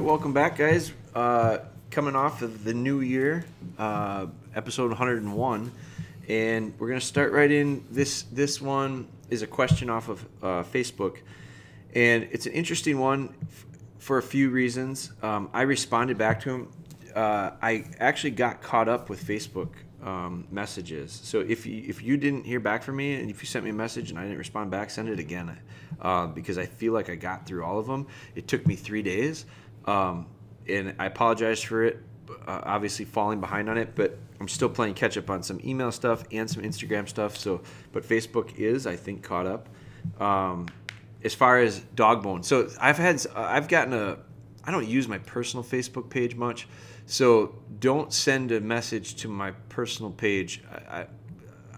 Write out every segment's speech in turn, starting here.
Right, welcome back, guys. Uh, coming off of the new year, uh, episode 101, and we're gonna start right in. This this one is a question off of uh, Facebook, and it's an interesting one f- for a few reasons. Um, I responded back to him. Uh, I actually got caught up with Facebook um, messages. So if you if you didn't hear back from me and if you sent me a message and I didn't respond back, send it again uh, because I feel like I got through all of them. It took me three days, um, and I apologize for it. Uh, obviously, falling behind on it, but I'm still playing catch up on some email stuff and some Instagram stuff. So, but Facebook is, I think, caught up. Um, as far as Dogbone, so I've had I've gotten a I don't use my personal Facebook page much, so don't send a message to my personal page. I, I,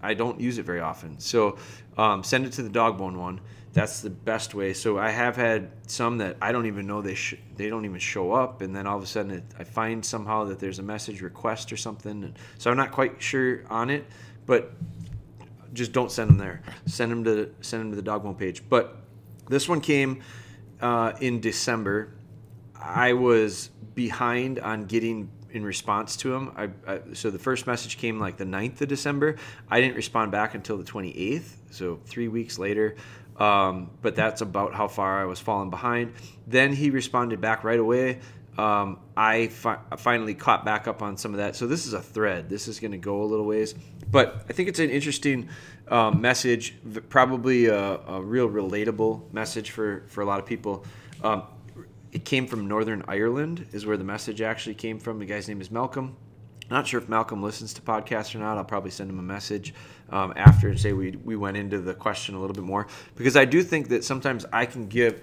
I don't use it very often. So um, send it to the Dogbone one. That's the best way. So I have had some that I don't even know they sh- they don't even show up, and then all of a sudden it, I find somehow that there's a message request or something. And so I'm not quite sure on it, but just don't send them there. Send them to send them to the Dogbone page. But this one came uh, in December. I was behind on getting in response to him. I, I, so the first message came like the 9th of December. I didn't respond back until the 28th, so three weeks later. Um, but that's about how far I was falling behind. Then he responded back right away. Um, I fi- finally caught back up on some of that. So this is a thread. This is going to go a little ways, but I think it's an interesting um, message. Probably a, a, real relatable message for for a lot of people. Um, it came from Northern Ireland, is where the message actually came from. The guy's name is Malcolm. Not sure if Malcolm listens to podcasts or not. I'll probably send him a message um, after and say we, we went into the question a little bit more because I do think that sometimes I can give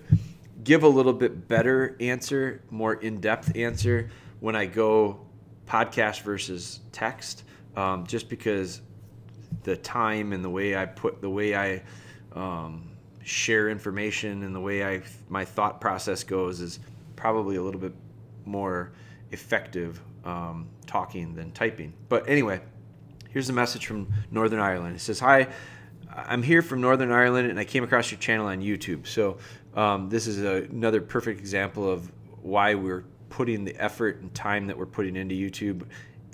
give a little bit better answer, more in depth answer when I go podcast versus text, um, just because the time and the way I put the way I um, share information and the way I my thought process goes is probably a little bit more effective um, talking than typing. But anyway, here's a message from Northern Ireland. It says, "Hi, I'm here from Northern Ireland, and I came across your channel on YouTube. So um, this is a, another perfect example of why we're putting the effort and time that we're putting into YouTube."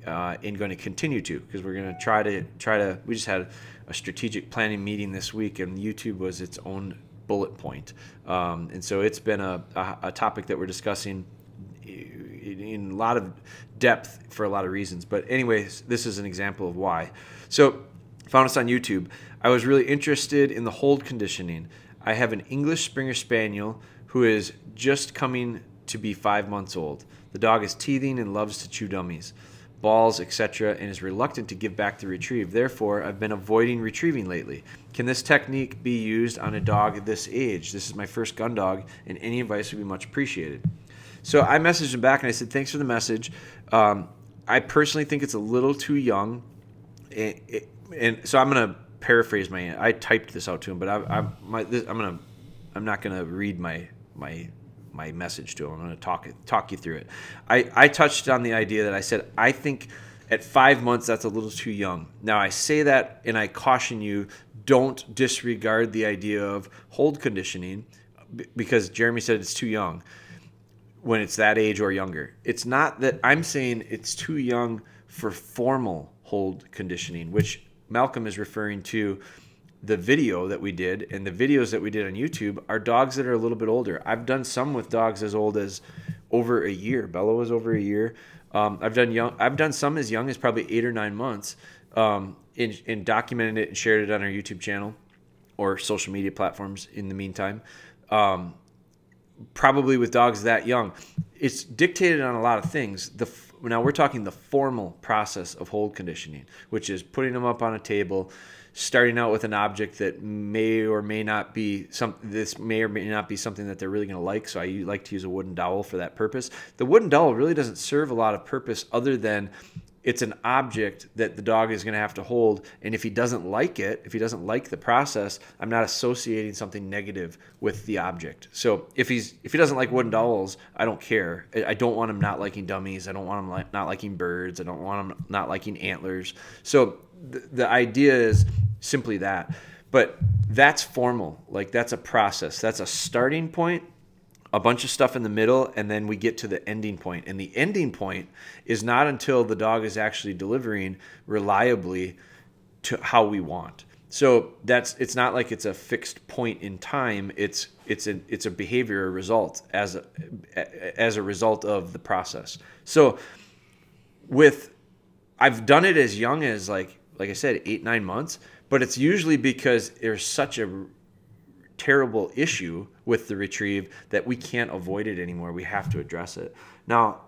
Uh, and going to continue to because we're going to try to try to we just had a strategic planning meeting this week, and YouTube was its own bullet point. Um, and so it's been a, a, a, topic that we're discussing in, a lot of depth for a lot of reasons. But, anyways, this is an example of why. So, found us on YouTube. I was really interested in the hold conditioning. I have an English Springer Spaniel who is just coming to be five months old. The dog is teething and loves to chew dummies balls, etc., and is reluctant to give back the retrieve. Therefore, I've been avoiding retrieving lately. Can this technique be used on a dog this age? This is my first gun dog, and any advice would be much appreciated. So I messaged him back and I said, Thanks for the message. Um, I personally think it's a little too young. And, so I'm going to paraphrase my. I typed this out to him, but I, I, my, this, I'm going to. I'm not going to read my my my message to him. I'm going to talk talk you through it. I, I touched on the idea that I said I think at five months that's a little too young. Now I say that and I caution you: don't disregard the idea of hold conditioning because Jeremy said it's too young when it's that age or younger. It's not that I'm saying it's too young for formal hold conditioning, which Malcolm is referring to the video that we did and the videos that we did on YouTube are dogs that are a little bit older. I've done some with dogs as old as over a year. Bella was over a year. Um, I've done young. I've done some as young as probably eight or nine months. Um, and, and documented it and shared it on our YouTube channel or social media platforms. In the meantime, um, probably with dogs that young, it's dictated on a lot of things. The now we're talking the formal process of hold conditioning, which is putting them up on a table starting out with an object that may or may not be some this may or may not be something that they're really going to like so i like to use a wooden dowel for that purpose. The wooden dowel really doesn't serve a lot of purpose other than it's an object that the dog is going to have to hold and if he doesn't like it if he doesn't like the process i'm not associating something negative with the object. So if he's if he doesn't like wooden dowels i don't care. I don't want him not liking dummies. I don't want him not liking birds. I don't want him not liking antlers. So the, idea is simply that. But that's formal. Like that's a process. That's a starting point a bunch of stuff in the middle, and then we get to the ending point. And the ending point is not until the dog is actually delivering reliably to how we want. So that's it's not like it's a fixed point in time. It's it's a it's a behavior result as a as a result of the process. So with I've done it as young as like like I said eight nine months, but it's usually because there's such a terrible issue with the retrieve that we can't avoid it anymore. We have to address it. Now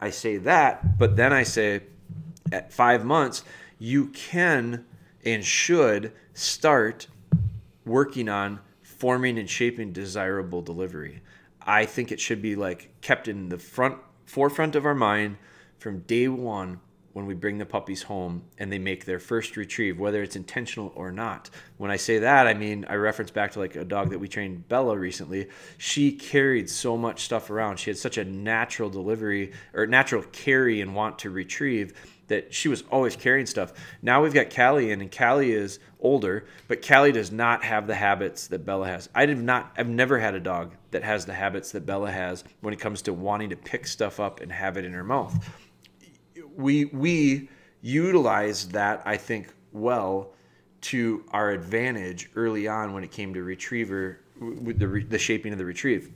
I say that, but then I say at five months you can and should start working on forming and shaping desirable delivery. I think it should be like kept in the front forefront of our mind from day one when we bring the puppies home and they make their first retrieve, whether it's intentional or not. When I say that, I mean I reference back to like a dog that we trained, Bella, recently. She carried so much stuff around. She had such a natural delivery or natural carry and want to retrieve that she was always carrying stuff. Now we've got Callie in, and Callie is older, but Callie does not have the habits that Bella has. I did not. I've never had a dog that has the habits that Bella has when it comes to wanting to pick stuff up and have it in her mouth. We we utilized that I think well to our advantage early on when it came to retriever with the the shaping of the retrieve.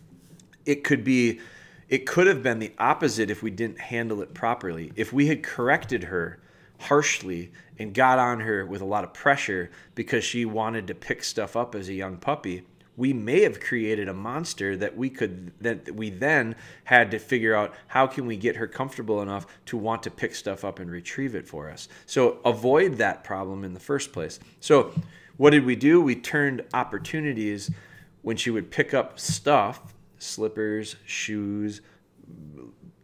It could be it could have been the opposite if we didn't handle it properly. If we had corrected her harshly and got on her with a lot of pressure because she wanted to pick stuff up as a young puppy, we may have created a monster that we could that we then had to figure out how can we get her comfortable enough to want to pick stuff up and retrieve it for us. So avoid that problem in the first place. So what did we do? We turned opportunities when she would pick up stuff slippers, shoes,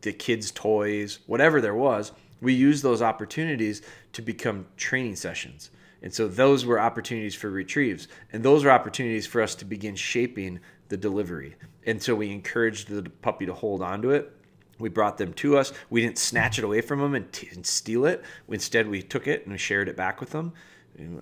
the kids' toys, whatever there was, we used those opportunities to become training sessions. And so those were opportunities for retrieves. And those were opportunities for us to begin shaping the delivery. And so we encouraged the puppy to hold on to it. We brought them to us. We didn't snatch it away from them and, t- and steal it. Instead, we took it and we shared it back with them.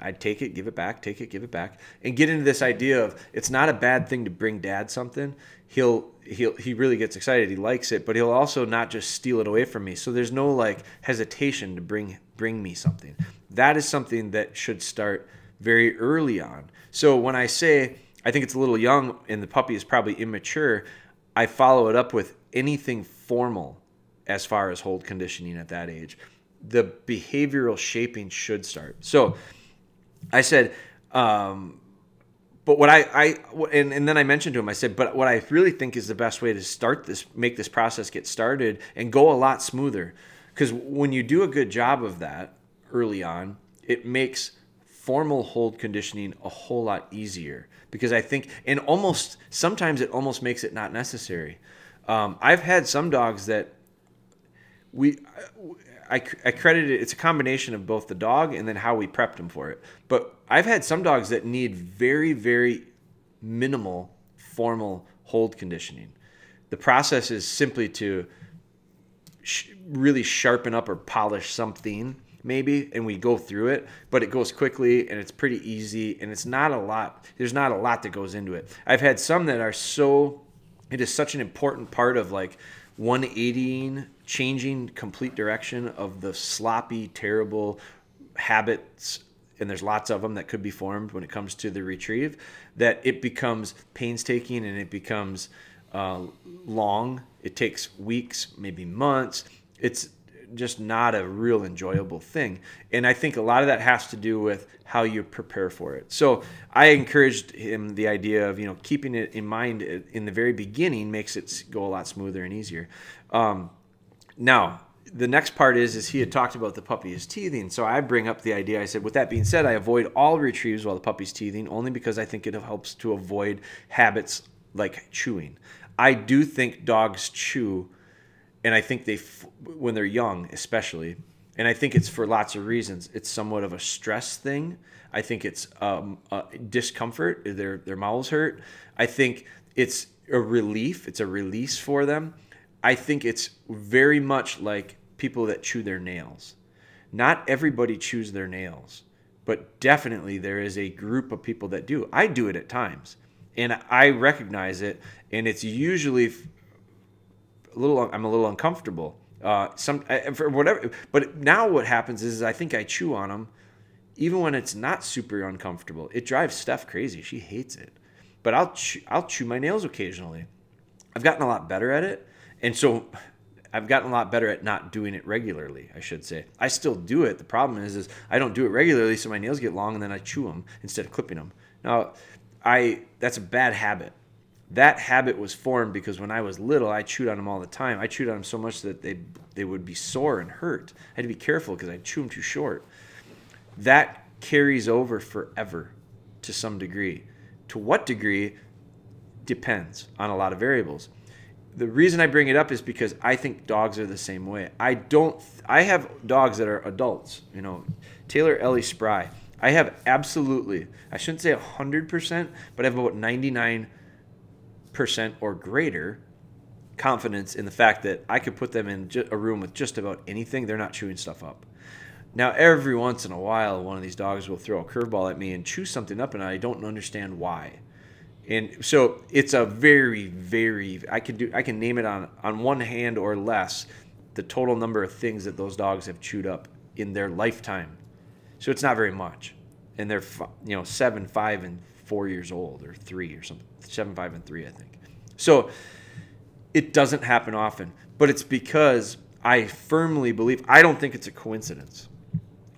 I'd take it, give it back, take it, give it back, and get into this idea of it's not a bad thing to bring dad something. He'll he'll he really gets excited, he likes it, but he'll also not just steal it away from me. So there's no like hesitation to bring bring me something. That is something that should start very early on. So when I say I think it's a little young and the puppy is probably immature, I follow it up with anything formal as far as hold conditioning at that age. The behavioral shaping should start. So I said, um, but what I, I and, and then I mentioned to him, I said, but what I really think is the best way to start this, make this process get started and go a lot smoother. Because when you do a good job of that early on, it makes formal hold conditioning a whole lot easier. Because I think, and almost sometimes it almost makes it not necessary. Um, I've had some dogs that we I, I credit it. It's a combination of both the dog and then how we prepped him for it. But I've had some dogs that need very, very minimal formal hold conditioning. The process is simply to sh- really sharpen up or polish something, maybe, and we go through it. But it goes quickly and it's pretty easy, and it's not a lot. There's not a lot that goes into it. I've had some that are so. It is such an important part of like 180 changing complete direction of the sloppy, terrible habits, and there's lots of them that could be formed when it comes to the retrieve, that it becomes painstaking and it becomes uh, long. It takes weeks, maybe months. It's just not a real enjoyable thing. And I think a lot of that has to do with how you prepare for it. So I encouraged him the idea of, you know, keeping it in mind in the very beginning makes it go a lot smoother and easier. Um, now, the next part is is he had talked about the puppy is teething so i bring up the idea i said with that being said i avoid all retrieves while the puppy's teething only because i think it helps to avoid habits like chewing i do think dogs chew and I think they, when they're young, especially, and I think it's for lots of reasons. It's somewhat of a stress thing. I think it's um, discomfort. Their their mouths hurt. I think it's a relief. It's a release for them. I think it's very much like people that chew their nails. Not everybody chews their nails, but definitely there is a group of people that do. I do it at times. and I recognize it, and it's usually a little. I'm a little uncomfortable. Uh, some for whatever, but now what happens is I think I chew on them, even when it's not super uncomfortable. It drives Steph crazy. She hates it, but I'll chew, I'll chew my nails occasionally. I've gotten a lot better at it, and so I've gotten a lot better at not doing it regularly. I should say I still do it. The problem is, is I don't do it regularly, so my nails get long, and then I chew them instead of clipping them. Now, I that's a bad habit that habit was formed because when I was little, I chewed on them all the time. I chewed on them so much that they they would be sore and hurt. I had to be careful because I'd chew them too short. That carries over forever to some degree. To what degree depends on a lot of variables. The reason I bring it up is because I think dogs are the same way. I don't I have dogs that are adults, you know, Taylor Ellie Spry. I have absolutely, I shouldn't say 100%, but I have about 99 percent or greater confidence in the fact that I could put them in a room with just about anything. They're not chewing stuff up. Now, every once in a while, one of these dogs will throw a curveball at me and chew something up, and I don't understand why. And so it's a very, very I can do I can name it on on one hand or less the total number of things that those dogs have chewed up in their lifetime. So it's not very much, and they're you know seven, five, and four years old or three or something seven, five, and three, I think. So it doesn't happen often, but it's because I firmly believe, I don't think it's a coincidence.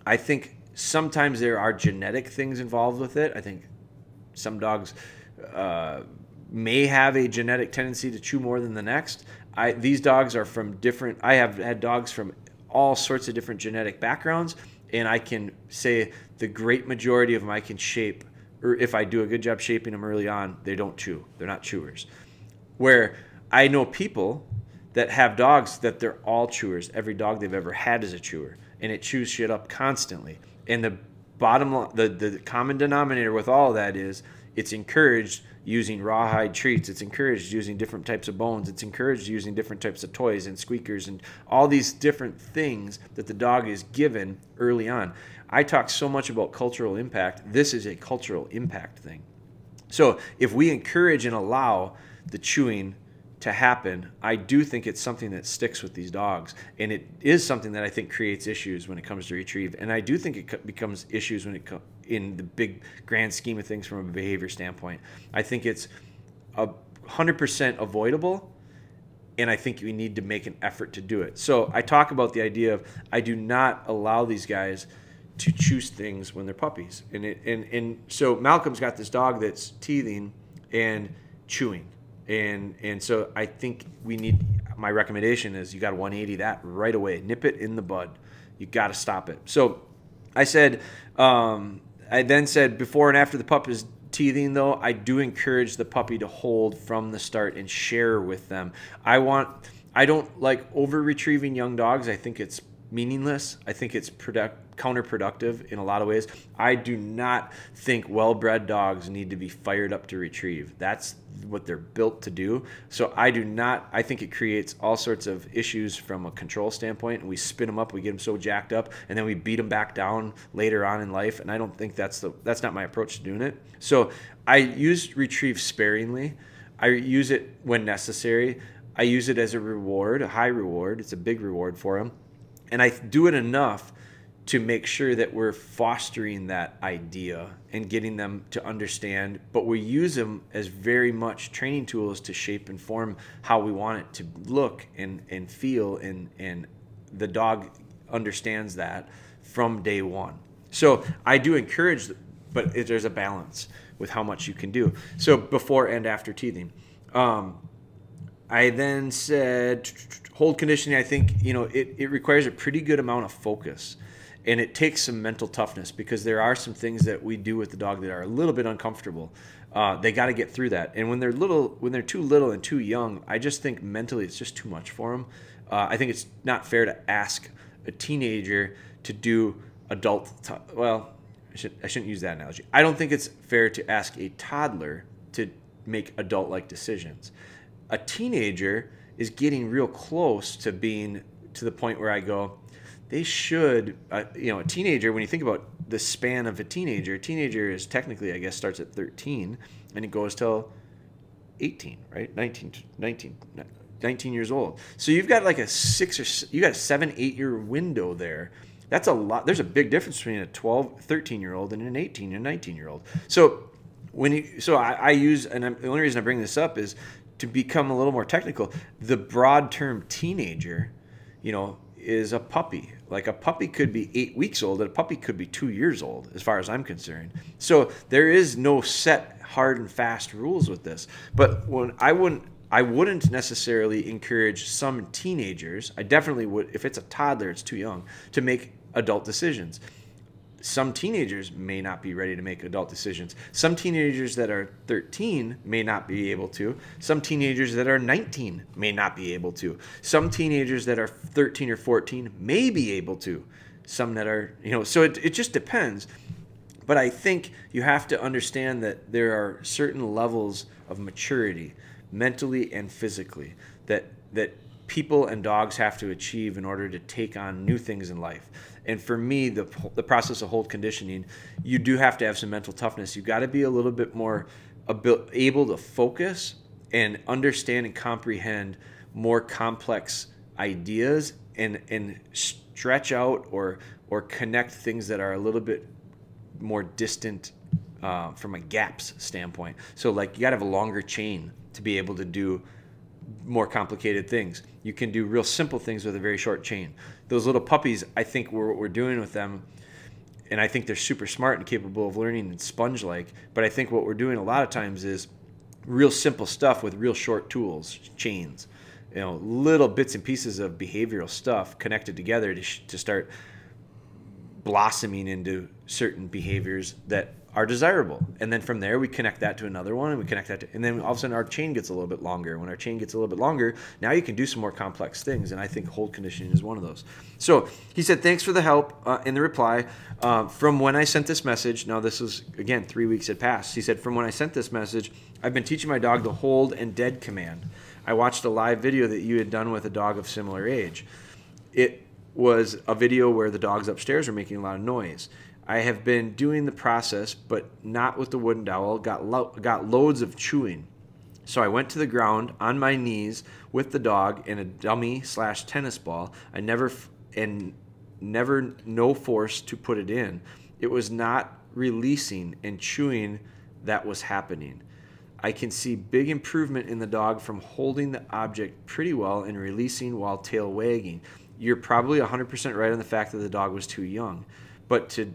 I think sometimes there are genetic things involved with it. I think some dogs uh, may have a genetic tendency to chew more than the next. I, these dogs are from different, I have had dogs from all sorts of different genetic backgrounds, and I can say the great majority of them I can shape or if I do a good job shaping them early on, they don't chew. They're not chewers. Where I know people that have dogs that they're all chewers. Every dog they've ever had is a chewer, and it chews shit up constantly. And the bottom the, the common denominator with all of that is it's encouraged using rawhide treats. It's encouraged using different types of bones. It's encouraged using different types of toys and squeakers and all these different things that the dog is given early on. I talk so much about cultural impact. This is a cultural impact thing. So if we encourage and allow the chewing to happen, I do think it's something that sticks with these dogs. And it is something that I think creates issues when it comes to retrieve. And I do think it becomes issues when it comes in the big grand scheme of things from a behavior standpoint. I think it's a 100% avoidable and I think we need to make an effort to do it. So I talk about the idea of I do not allow these guys to choose things when they're puppies. And it, and and so Malcolm's got this dog that's teething and chewing. And and so I think we need my recommendation is you got to 180 that right away. Nip it in the bud. You got to stop it. So I said um, I then said before and after the pup is teething though, I do encourage the puppy to hold from the start and share with them. I want I don't like over retrieving young dogs. I think it's meaningless. I think it's product, counterproductive in a lot of ways. I do not think well bred dogs need to be fired up to retrieve. That's what they're built to do. So I do not, I think it creates all sorts of issues from a control standpoint. And we spin them up, we get them so jacked up, and then we beat them back down later on in life. And I don't think that's the, that's not my approach to doing it. So I use retrieve sparingly. I use it when necessary. I use it as a reward, a high reward. It's a big reward for them and I do it enough to make sure that we're fostering that idea and getting them to understand, but we use them as very much training tools to shape and form how we want it to look and, and feel and, and the dog understands that from day one. So I do encourage, but there's a balance with how much you can do. So before and after teething. Um, I then said hold conditioning. I think you know it, it requires a pretty good amount of focus, and it takes some mental toughness because there are some things that we do with the dog that are a little bit uncomfortable. Uh, they got to get through that, and when they're little, when they're too little and too young, I just think mentally it's just too much for them. Uh, I think it's not fair to ask a teenager to do adult. Well, I, should, I shouldn't use that analogy. I don't think it's fair to ask a toddler to make adult-like decisions a teenager is getting real close to being to the point where I go, they should, uh, you know, a teenager, when you think about the span of a teenager, a teenager is technically, I guess, starts at 13. and it goes till 18, right? 19, 19, 19 years old. So you've got like a six or you got a seven, eight year window there. That's a lot. There's a big difference between a 12, 13 year old and an 18 and 19 year old. So when you, so I, I use, and I'm, the only reason I bring this up is to become a little more technical. The broad term teenager, you know, is a puppy. Like a puppy could be eight weeks old, and a puppy could be two years old, as far as I'm concerned. So there is no set hard and fast rules with this. But when I wouldn't I wouldn't necessarily encourage some teenagers, I definitely would if it's a toddler, it's too young, to make adult decisions. Some teenagers may not be ready to make adult decisions. Some teenagers that are 13 may not be able to. Some teenagers that are 19 may not be able to. Some teenagers that are 13 or 14 may be able to. Some that are, you know, so it, it just depends. But I think you have to understand that there are certain levels of maturity, mentally and physically, that that people and dogs have to achieve in order to take on new things in life. And for me, the the process of hold conditioning, you do have to have some mental toughness. You've got to be a little bit more able to focus and understand and comprehend more complex ideas and and stretch out or or connect things that are a little bit more distant uh, from a gaps standpoint. So like you got to have a longer chain to be able to do more complicated things. You can do real simple things with a very short chain. Those little puppies, I think we're, what we're doing with them, and I think they're super smart and capable of learning and sponge like. But I think what we're doing a lot of times is real simple stuff with real short tools, chains, you know, little bits and pieces of behavioral stuff connected together to, sh- to start blossoming into certain behaviors that are desirable. And then from there, we connect that to another one and we connect that to, and then all of a sudden our chain gets a little bit longer. When our chain gets a little bit longer, now you can do some more complex things. And I think hold conditioning is one of those. So he said, thanks for the help uh, in the reply. Uh, from when I sent this message, now this was, again, three weeks had passed. He said, from when I sent this message, I've been teaching my dog the hold and dead command. I watched a live video that you had done with a dog of similar age. It was a video where the dogs upstairs were making a lot of noise. I have been doing the process, but not with the wooden dowel. Got lo- got loads of chewing, so I went to the ground on my knees with the dog and a dummy slash tennis ball. I never f- and never no force to put it in. It was not releasing and chewing that was happening. I can see big improvement in the dog from holding the object pretty well and releasing while tail wagging. You're probably 100% right on the fact that the dog was too young. But to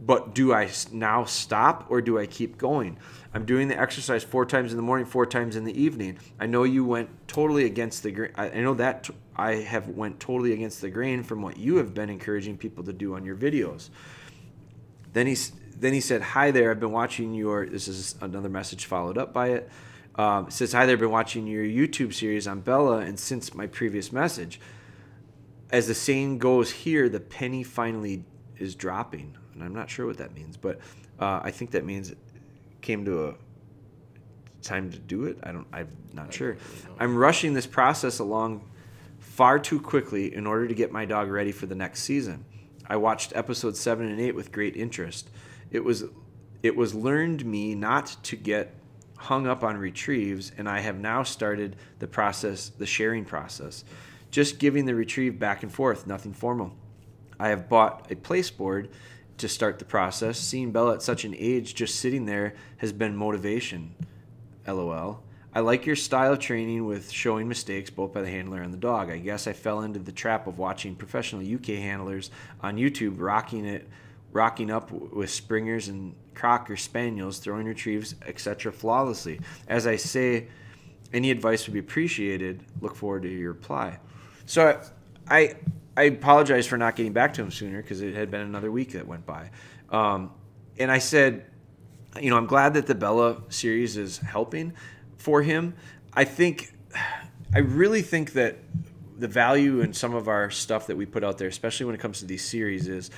but do I now stop or do I keep going? I'm doing the exercise four times in the morning, four times in the evening. I know you went totally against the grain. I know that I have went totally against the grain from what you have been encouraging people to do on your videos. Then he then he said, "Hi there. I've been watching your. This is another message followed up by it. Um, says, "Hi there. I've been watching your YouTube series on Bella, and since my previous message, as the saying goes here, the penny finally is dropping." And I'm not sure what that means, but uh, I think that means it came to a time to do it. I don't. I'm not sure. I'm rushing this process along far too quickly in order to get my dog ready for the next season. I watched episodes seven and eight with great interest. It was it was learned me not to get hung up on retrieves, and I have now started the process, the sharing process, just giving the retrieve back and forth, nothing formal. I have bought a place board to start the process. Seeing Bella at such an age just sitting there has been motivation. LOL. I like your style of training with showing mistakes both by the handler and the dog. I guess I fell into the trap of watching professional UK handlers on YouTube rocking it, rocking up with Springers and cocker Spaniels, throwing retrieves, etc. flawlessly. As I say, any advice would be appreciated. Look forward to your reply. So I I apologize for not getting back to him sooner because it had been another week that went by. Um, and I said, you know, I'm glad that the Bella series is helping for him. I think, I really think that the value in some of our stuff that we put out there, especially when it comes to these series, is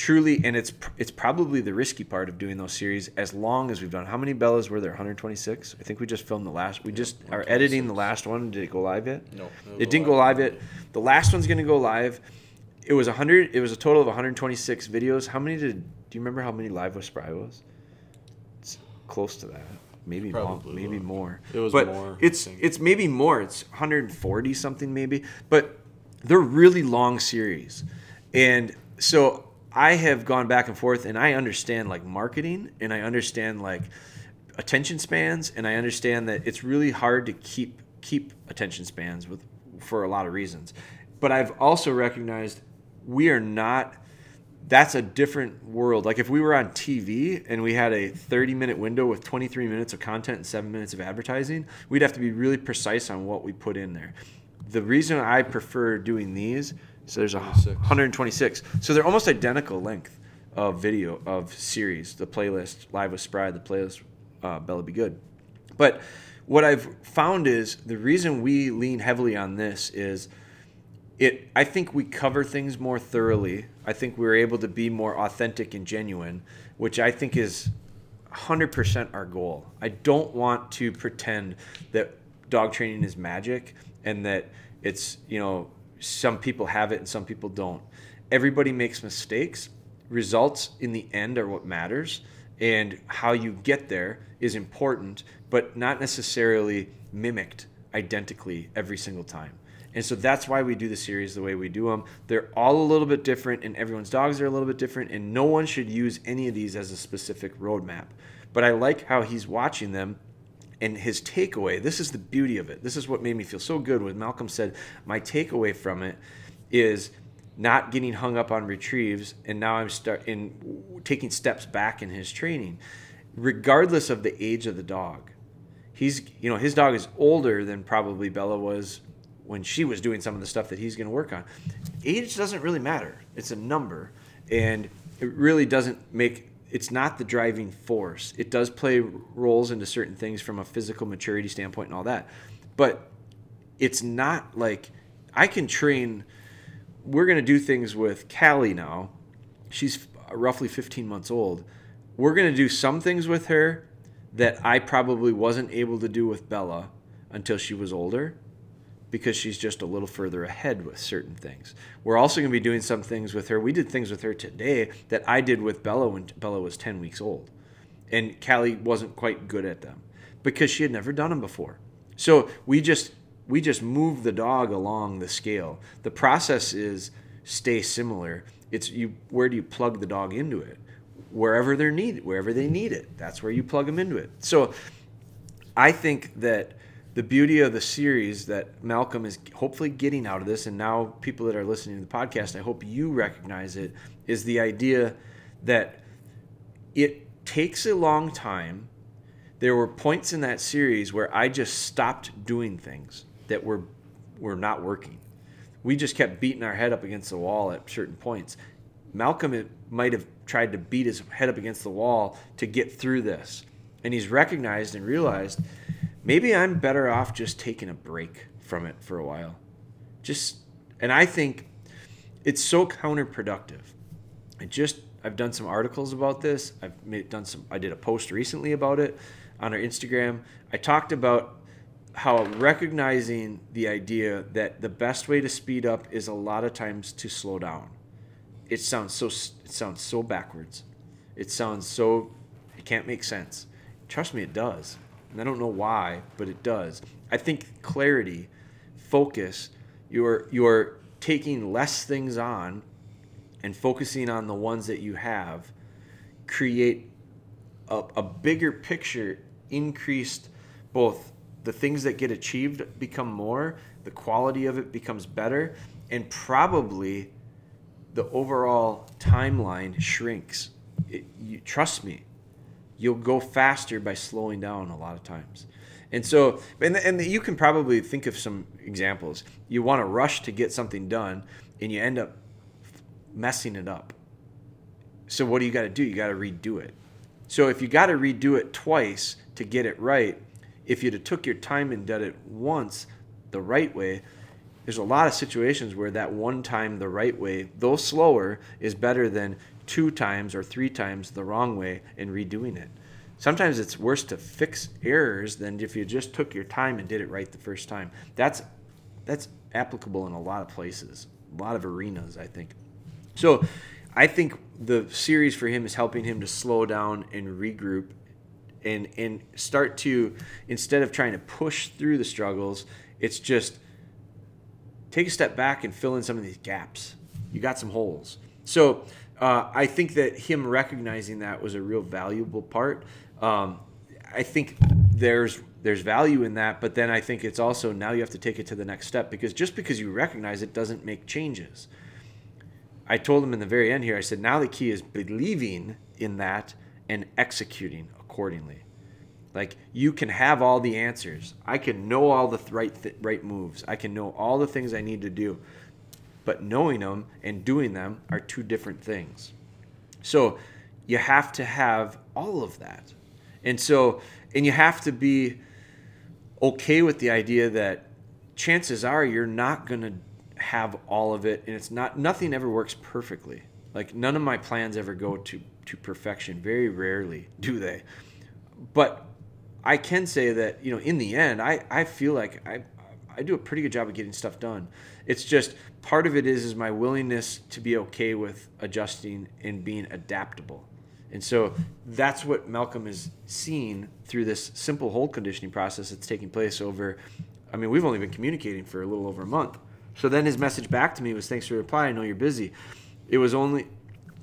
truly, and it's it's probably the risky part of doing those series. As long as we've done, how many Bellas were there? 126. I think we just filmed the last. We just are editing the last one. Did it go live yet? No, it didn't go live yet. The last one's going to go live. It was 100. It was a total of 126 videos. How many did? Do you remember how many live with Spry was? It's close to that. maybe Probably maybe low. more. It was but more, It's it's maybe more. It's 140 something maybe, but they're really long series, and so I have gone back and forth, and I understand like marketing, and I understand like attention spans, and I understand that it's really hard to keep keep attention spans with for a lot of reasons. But I've also recognized we are not that's a different world. Like if we were on TV and we had a 30 minute window with 23 minutes of content and 7 minutes of advertising, we'd have to be really precise on what we put in there. The reason I prefer doing these so there's a 126. So they're almost identical length of video of series, the playlist Live with Spry, the playlist uh, Bella Be Good. But what I've found is the reason we lean heavily on this is it I think we cover things more thoroughly. I think we're able to be more authentic and genuine, which I think is 100% our goal. I don't want to pretend that dog training is magic and that it's, you know, some people have it and some people don't. Everybody makes mistakes. Results in the end are what matters and how you get there is important, but not necessarily mimicked identically every single time. And so that's why we do the series the way we do them. They're all a little bit different, and everyone's dogs are a little bit different, and no one should use any of these as a specific roadmap. But I like how he's watching them and his takeaway this is the beauty of it. This is what made me feel so good when Malcolm said, My takeaway from it is not getting hung up on retrieves, and now I'm start in taking steps back in his training, regardless of the age of the dog he's you know his dog is older than probably Bella was when she was doing some of the stuff that he's going to work on. Age doesn't really matter. It's a number and it really doesn't make it's not the driving force. It does play roles into certain things from a physical maturity standpoint and all that. But it's not like I can train we're going to do things with Callie now. She's roughly 15 months old. We're going to do some things with her that I probably wasn't able to do with Bella until she was older because she's just a little further ahead with certain things. We're also going to be doing some things with her. We did things with her today that I did with Bella when Bella was 10 weeks old. And Callie wasn't quite good at them because she had never done them before. So we just we just move the dog along the scale. The process is stay similar. It's you where do you plug the dog into it? Wherever they're needed, wherever they need it. That's where you plug them into it. So I think that the beauty of the series that Malcolm is hopefully getting out of this, and now people that are listening to the podcast, I hope you recognize it, is the idea that it takes a long time. There were points in that series where I just stopped doing things that were were not working. We just kept beating our head up against the wall at certain points. Malcolm might have tried to beat his head up against the wall to get through this. And he's recognized and realized maybe I'm better off just taking a break from it for a while. Just and I think it's so counterproductive. I just I've done some articles about this. I've made, done some I did a post recently about it on our Instagram. I talked about how recognizing the idea that the best way to speed up is a lot of times to slow down. It sounds so it sounds so backwards. It sounds so it can't make sense. Trust me, it does. And I don't know why, but it does. I think clarity, focus, you're you're taking less things on and focusing on the ones that you have create a, a bigger picture increased both the things that get achieved become more the quality of it becomes better and probably the overall timeline shrinks it, you, trust me you'll go faster by slowing down a lot of times. And so and, and you can probably think of some examples. You want to rush to get something done and you end up messing it up. So what do you got to do? You got to redo it. So if you got to redo it twice to get it right if you'd have took your time and done it once the right way there's a lot of situations where that one time the right way though slower is better than two times or three times the wrong way and redoing it sometimes it's worse to fix errors than if you just took your time and did it right the first time that's that's applicable in a lot of places a lot of arenas i think so I think the series for him is helping him to slow down and regroup and and start to instead of trying to push through the struggles, it's just take a step back and fill in some of these gaps. You got some holes. So uh, I think that him recognizing that was a real valuable part. Um, I think there's there's value in that, but then I think it's also now you have to take it to the next step because just because you recognize it doesn't make changes. I told him in the very end here, I said, now the key is believing in that and executing accordingly. Like you can have all the answers. I can know all the th- right th- right moves. I can know all the things I need to do. But knowing them and doing them are two different things. So you have to have all of that. And so and you have to be okay with the idea that chances are you're not going to have all of it and it's not nothing ever works perfectly. Like none of my plans ever go to to perfection. Very rarely do they. But I can say that, you know, in the end, I, I feel like I I do a pretty good job of getting stuff done. It's just part of it is is my willingness to be okay with adjusting and being adaptable. And so that's what Malcolm is seeing through this simple hold conditioning process that's taking place over I mean, we've only been communicating for a little over a month. So then his message back to me was thanks for the reply. I know you're busy. It was only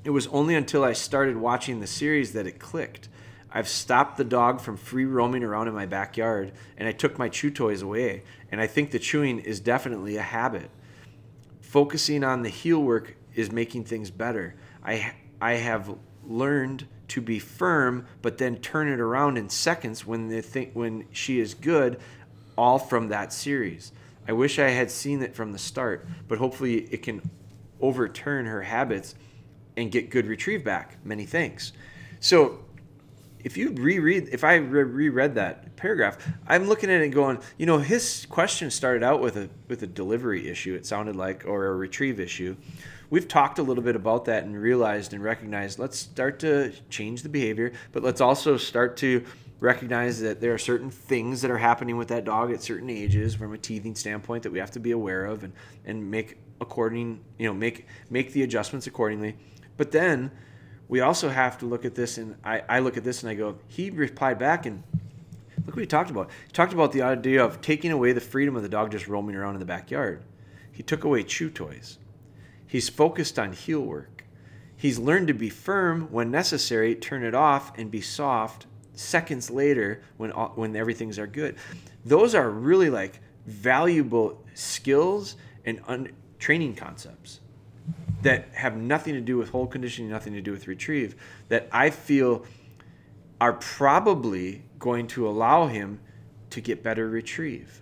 it was only until I started watching the series that it clicked. I've stopped the dog from free roaming around in my backyard and I took my chew toys away. And I think the chewing is definitely a habit. Focusing on the heel work is making things better. I I have learned to be firm, but then turn it around in seconds when the thing, when she is good, all from that series. I wish I had seen it from the start, but hopefully it can overturn her habits and get good retrieve back. Many thanks. So if you reread, if I reread that paragraph, I'm looking at it going, you know, his question started out with a with a delivery issue. It sounded like, or a retrieve issue. We've talked a little bit about that and realized and recognized. Let's start to change the behavior, but let's also start to recognize that there are certain things that are happening with that dog at certain ages from a teething standpoint that we have to be aware of and and make according, you know, make make the adjustments accordingly. But then we also have to look at this, and I, I look at this and I go, he replied back and look what he talked about. He talked about the idea of taking away the freedom of the dog just roaming around in the backyard. He took away chew toys. He's focused on heel work. He's learned to be firm when necessary, turn it off, and be soft seconds later when when everything's are good. Those are really like valuable skills and un- training concepts that have nothing to do with hold conditioning, nothing to do with retrieve, that I feel are probably going to allow him to get better retrieve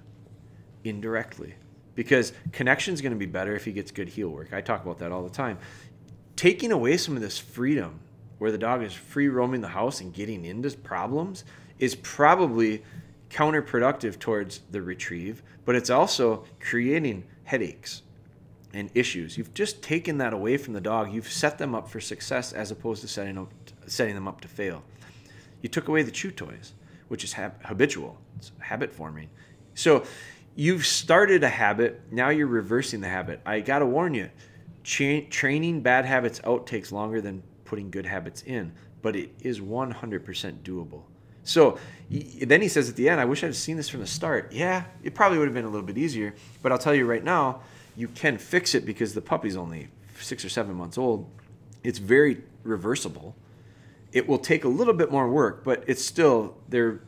indirectly. Because connection is going to be better if he gets good heel work. I talk about that all the time. Taking away some of this freedom where the dog is free roaming the house and getting into problems is probably counterproductive towards the retrieve, but it's also creating headaches and issues. You've just taken that away from the dog. You've set them up for success as opposed to setting up, setting them up to fail. You took away the chew toys, which is hab- habitual. It's habit forming. So you've started a habit. Now you're reversing the habit. I got to warn you, training bad habits out takes longer than putting good habits in, but it is 100% doable. So then he says at the end, I wish I'd seen this from the start. Yeah, it probably would have been a little bit easier, but I'll tell you right now, you can fix it because the puppy's only six or seven months old. It's very reversible. It will take a little bit more work, but it's still they're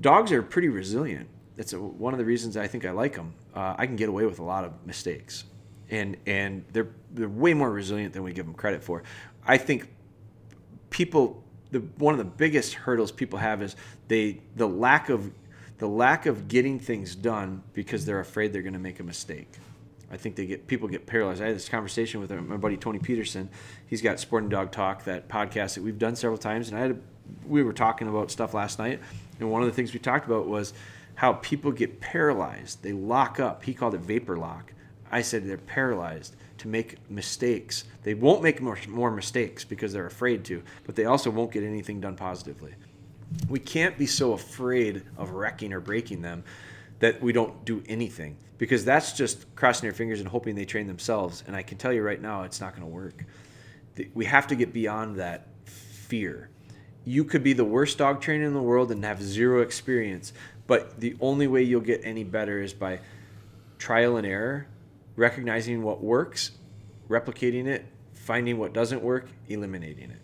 dogs are pretty resilient. That's one of the reasons I think I like them. Uh, I can get away with a lot of mistakes, and and they're they're way more resilient than we give them credit for. I think people the one of the biggest hurdles people have is they the lack of the lack of getting things done because they're afraid they're going to make a mistake. I think they get people get paralyzed. I had this conversation with my buddy Tony Peterson. He's got Sporting Dog Talk, that podcast that we've done several times, and I had a, we were talking about stuff last night, and one of the things we talked about was how people get paralyzed. They lock up. He called it vapor lock. I said they're paralyzed to make mistakes. They won't make more, more mistakes because they're afraid to, but they also won't get anything done positively. We can't be so afraid of wrecking or breaking them that we don't do anything because that's just crossing your fingers and hoping they train themselves. And I can tell you right now, it's not going to work. We have to get beyond that fear. you could be the worst dog trainer in the world and have zero experience, but the only way you'll get any better is by trial and error, recognizing what works, replicating it, finding what doesn't work, eliminating it,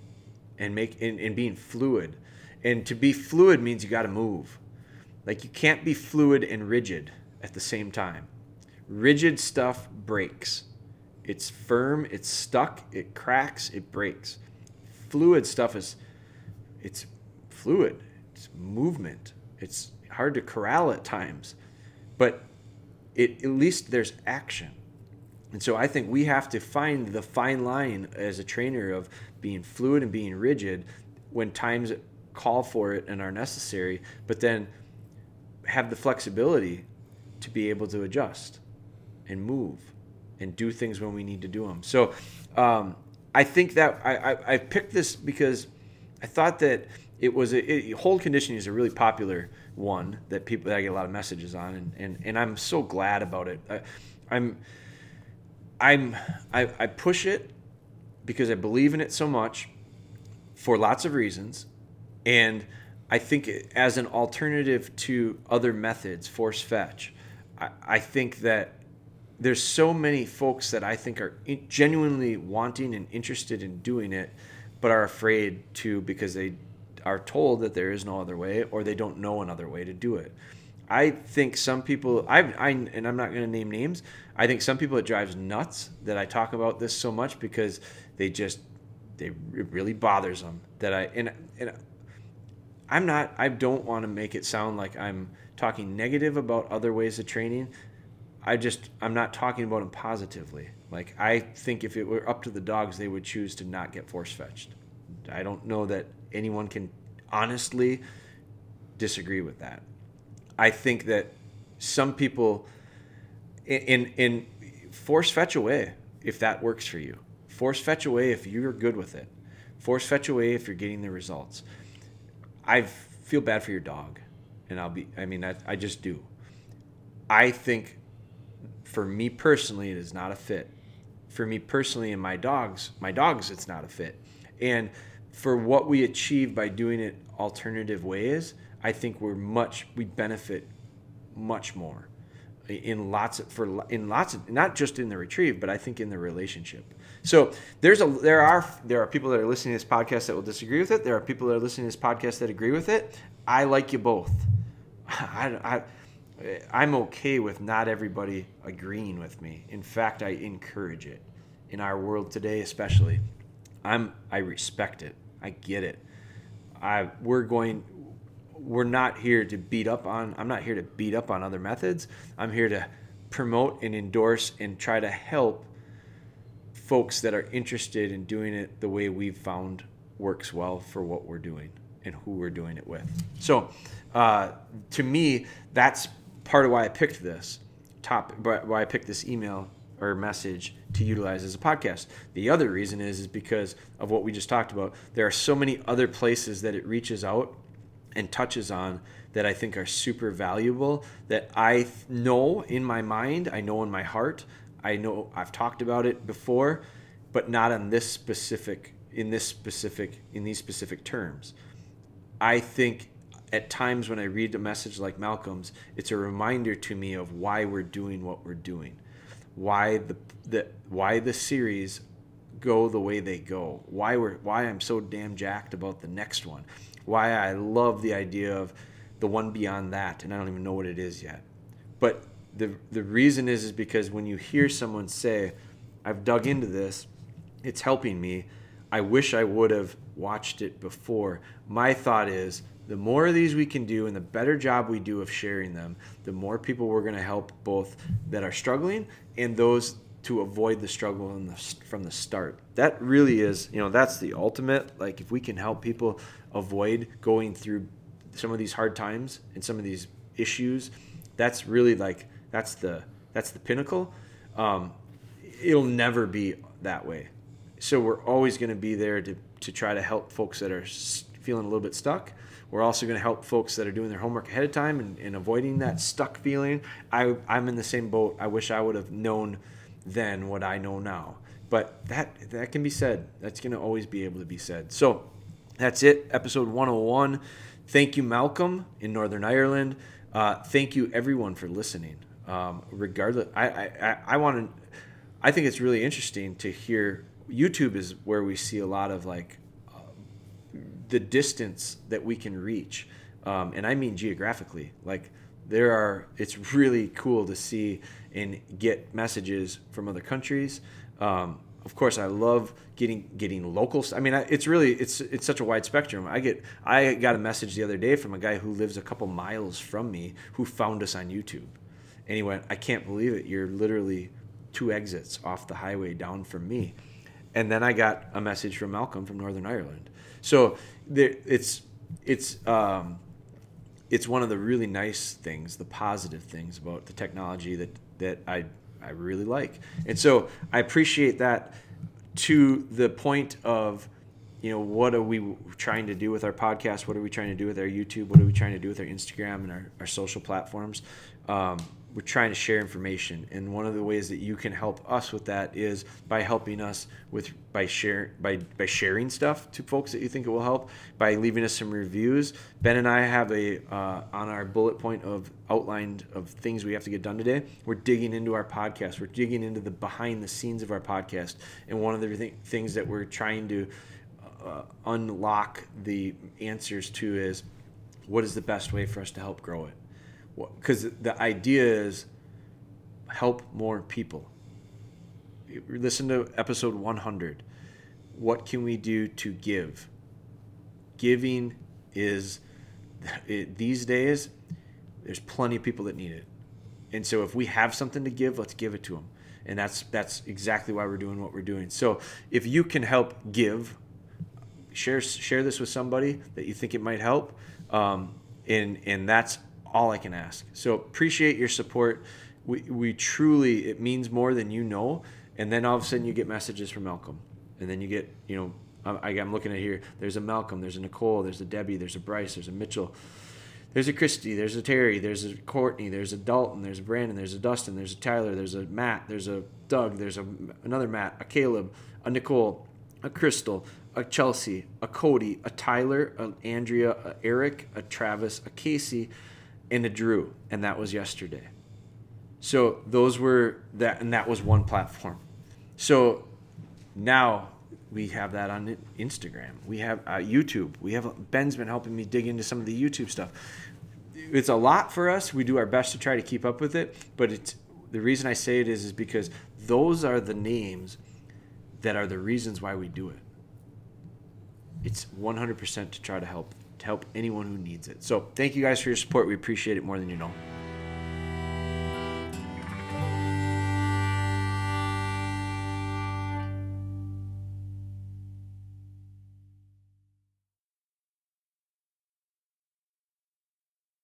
and make and, and being fluid. And to be fluid means you got to move. Like you can't be fluid and rigid at the same time. Rigid stuff breaks. It's firm, it's stuck, it cracks, it breaks. Fluid stuff is it's fluid. It's movement. It's hard to corral at times. But it at least there's action. And so I think we have to find the fine line as a trainer of being fluid and being rigid when times call for it and are necessary, but then have the flexibility to be able to adjust and move and do things when we need to do them. So um, I think that I, I, I, picked this because I thought that it was a, it, hold conditioning is a really popular one that people that I get a lot of messages on, and, and, and I'm so glad about it. I, I'm I'm I, I push it because I believe in it so much for lots of reasons, and I think as an alternative to other methods, force fetch, I, I think that there's so many folks that I think are genuinely wanting and interested in doing it, but are afraid to because they are told that there is no other way or they don't know another way to do it. I think some people, I, I and I'm not going to name names. I think some people it drives nuts that I talk about this so much because they just, they it really bothers them that I and and I'm not. I don't want to make it sound like I'm talking negative about other ways of training. I just I'm not talking about them positively. Like I think if it were up to the dogs, they would choose to not get force fetched. I don't know that anyone can honestly disagree with that. I think that some people in in, force fetch away if that works for you. Force fetch away if you're good with it. Force fetch away if you're getting the results. I feel bad for your dog, and I'll be. I mean, I, I just do. I think, for me personally, it is not a fit. For me personally, and my dogs, my dogs, it's not a fit. And for what we achieve by doing it alternative ways, I think we're much we benefit much more in lots of for in lots of not just in the retrieve, but I think in the relationship. So there's a there are there are people that are listening to this podcast that will disagree with it. There are people that are listening to this podcast that agree with it. I like you both. I, I I'm okay with not everybody agreeing with me. In fact, I encourage it. In our world today, especially, I'm I respect it. I get it. I we're going we're not here to beat up on I'm not here to beat up on other methods. I'm here to promote and endorse and try to help folks that are interested in doing it the way we've found works well for what we're doing and who we're doing it with. So, uh, to me, that's part of why I picked this top, why I picked this email or message to utilize as a podcast. The other reason is is because of what we just talked about. There are so many other places that it reaches out and touches on that I think are super valuable that I know in my mind, I know in my heart, I know I've talked about it before, but not on this specific in this specific in these specific terms. I think at times when I read a message like Malcolm's, it's a reminder to me of why we're doing what we're doing, why the the why the series go the way they go, why we're why I'm so damn jacked about the next one, why I love the idea of the one beyond that, and I don't even know what it is yet. But the the reason is is because when you hear someone say, "I've dug into this, it's helping me," I wish I would have watched it before. My thought is the more of these we can do and the better job we do of sharing them, the more people we're going to help both that are struggling and those to avoid the struggle the, from the start. That really is, you know, that's the ultimate. Like if we can help people avoid going through some of these hard times and some of these issues, that's really like that's the that's the pinnacle. Um, it'll never be that way. So we're always going to be there to to try to help folks that are feeling a little bit stuck. We're also going to help folks that are doing their homework ahead of time and, and avoiding that stuck feeling. I, I'm in the same boat. I wish I would have known then what I know now. But that that can be said. That's going to always be able to be said. So that's it, episode 101. Thank you, Malcolm in Northern Ireland. Uh, thank you, everyone, for listening. Um, regardless, I, I, I want to. I think it's really interesting to hear. YouTube is where we see a lot of like the distance that we can reach, um, and I mean geographically. Like there are, it's really cool to see and get messages from other countries. Um, of course, I love getting getting local. I mean, it's really it's it's such a wide spectrum. I get I got a message the other day from a guy who lives a couple miles from me who found us on YouTube, and he went, "I can't believe it. You're literally two exits off the highway down from me." And then I got a message from Malcolm from Northern Ireland. So there, it's it's um, it's one of the really nice things, the positive things about the technology that that I I really like. And so I appreciate that to the point of, you know, what are we trying to do with our podcast? What are we trying to do with our YouTube? What are we trying to do with our Instagram and our, our social platforms? Um, we're trying to share information. And one of the ways that you can help us with that is by helping us with by share by by sharing stuff to folks that you think it will help by leaving us some reviews. Ben and i have a uh, on our bullet point of outlined of things we have to get done today we're digging into our podcast. We're digging into the behind the scenes of our podcast. And one of the th- things that we're trying to uh, unlock the answers to is what is the best way for us to help grow it because the idea is help more people. Listen to episode 100. What can we do to give? Giving is it, these days. There's plenty of people that need it, and so if we have something to give, let's give it to them. And that's that's exactly why we're doing what we're doing. So if you can help give, share share this with somebody that you think it might help, um, and and that's all I can ask. So appreciate your support. We, we truly, it means more than you know. And then all of a sudden you get messages from Malcolm. And then you get, you know, I, I'm looking at here, there's a Malcolm, there's a Nicole, there's a Debbie, there's a Bryce, there's a Mitchell, there's a Christy, there's a Terry, there's a Courtney, there's a Dalton, there's a Brandon, there's a Dustin, there's a Tyler, there's a Matt, there's a Doug, there's a, another Matt, a Caleb, a Nicole, a Crystal, a Chelsea, a Cody, a Tyler, an Andrea, a Eric, a Travis, a Casey, and a Drew, and that was yesterday. So those were that, and that was one platform. So now we have that on Instagram. We have uh, YouTube. We have Ben's been helping me dig into some of the YouTube stuff. It's a lot for us. We do our best to try to keep up with it, but it's the reason I say it is is because those are the names that are the reasons why we do it. It's 100% to try to help to help anyone who needs it. So thank you guys for your support. We appreciate it more than you know.